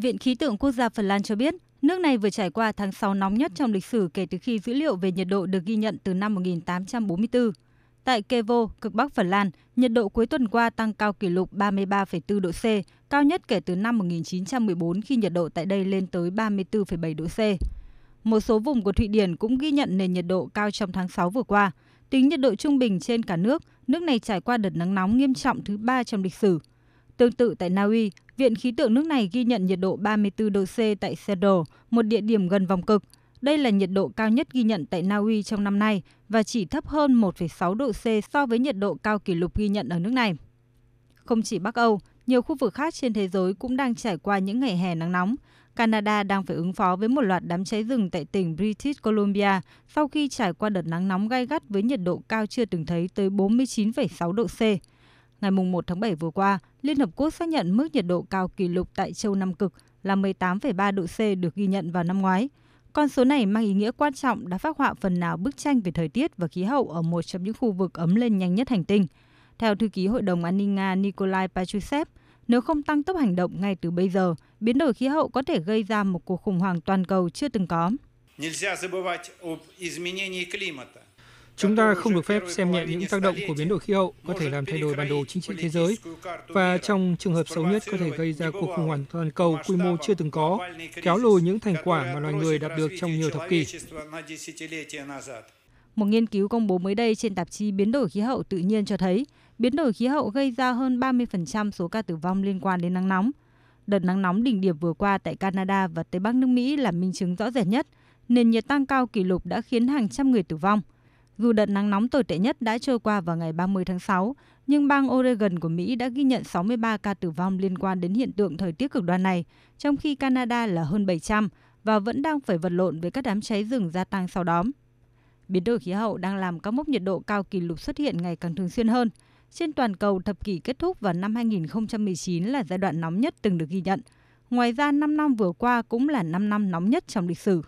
Viện Khí tượng Quốc gia Phần Lan cho biết, nước này vừa trải qua tháng 6 nóng nhất trong lịch sử kể từ khi dữ liệu về nhiệt độ được ghi nhận từ năm 1844. Tại Kevo, cực Bắc Phần Lan, nhiệt độ cuối tuần qua tăng cao kỷ lục 33,4 độ C, cao nhất kể từ năm 1914 khi nhiệt độ tại đây lên tới 34,7 độ C. Một số vùng của Thụy Điển cũng ghi nhận nền nhiệt độ cao trong tháng 6 vừa qua. Tính nhiệt độ trung bình trên cả nước, nước này trải qua đợt nắng nóng nghiêm trọng thứ ba trong lịch sử. Tương tự tại Na Uy, Viện Khí tượng nước này ghi nhận nhiệt độ 34 độ C tại Seattle, một địa điểm gần vòng cực. Đây là nhiệt độ cao nhất ghi nhận tại Na Uy trong năm nay và chỉ thấp hơn 1,6 độ C so với nhiệt độ cao kỷ lục ghi nhận ở nước này. Không chỉ Bắc Âu, nhiều khu vực khác trên thế giới cũng đang trải qua những ngày hè nắng nóng. Canada đang phải ứng phó với một loạt đám cháy rừng tại tỉnh British Columbia sau khi trải qua đợt nắng nóng gai gắt với nhiệt độ cao chưa từng thấy tới 49,6 độ C. Ngày 1 tháng 7 vừa qua, Liên Hợp Quốc xác nhận mức nhiệt độ cao kỷ lục tại châu Nam Cực là 18,3 độ C được ghi nhận vào năm ngoái. Con số này mang ý nghĩa quan trọng đã phát họa phần nào bức tranh về thời tiết và khí hậu ở một trong những khu vực ấm lên nhanh nhất hành tinh. Theo thư ký Hội đồng An ninh Nga Nikolai Patrushev, nếu không tăng tốc hành động ngay từ bây giờ, biến đổi khí hậu có thể gây ra một cuộc khủng hoảng toàn cầu chưa từng có. Chúng ta không được phép xem nhẹ những tác động của biến đổi khí hậu có thể làm thay đổi bản đồ chính trị thế giới và trong trường hợp xấu nhất có thể gây ra cuộc khủng hoảng toàn cầu quy mô chưa từng có, kéo lùi những thành quả mà loài người đạt được trong nhiều thập kỷ. Một nghiên cứu công bố mới đây trên tạp chí Biến đổi khí hậu tự nhiên cho thấy, biến đổi khí hậu gây ra hơn 30% số ca tử vong liên quan đến nắng nóng. Đợt nắng nóng đỉnh điểm vừa qua tại Canada và Tây Bắc nước Mỹ là minh chứng rõ rệt nhất. Nền nhiệt tăng cao kỷ lục đã khiến hàng trăm người tử vong. Dù đợt nắng nóng tồi tệ nhất đã trôi qua vào ngày 30 tháng 6, nhưng bang Oregon của Mỹ đã ghi nhận 63 ca tử vong liên quan đến hiện tượng thời tiết cực đoan này, trong khi Canada là hơn 700 và vẫn đang phải vật lộn với các đám cháy rừng gia tăng sau đó. Biến đổi khí hậu đang làm các mốc nhiệt độ cao kỷ lục xuất hiện ngày càng thường xuyên hơn. Trên toàn cầu, thập kỷ kết thúc vào năm 2019 là giai đoạn nóng nhất từng được ghi nhận. Ngoài ra, 5 năm vừa qua cũng là 5 năm nóng nhất trong lịch sử.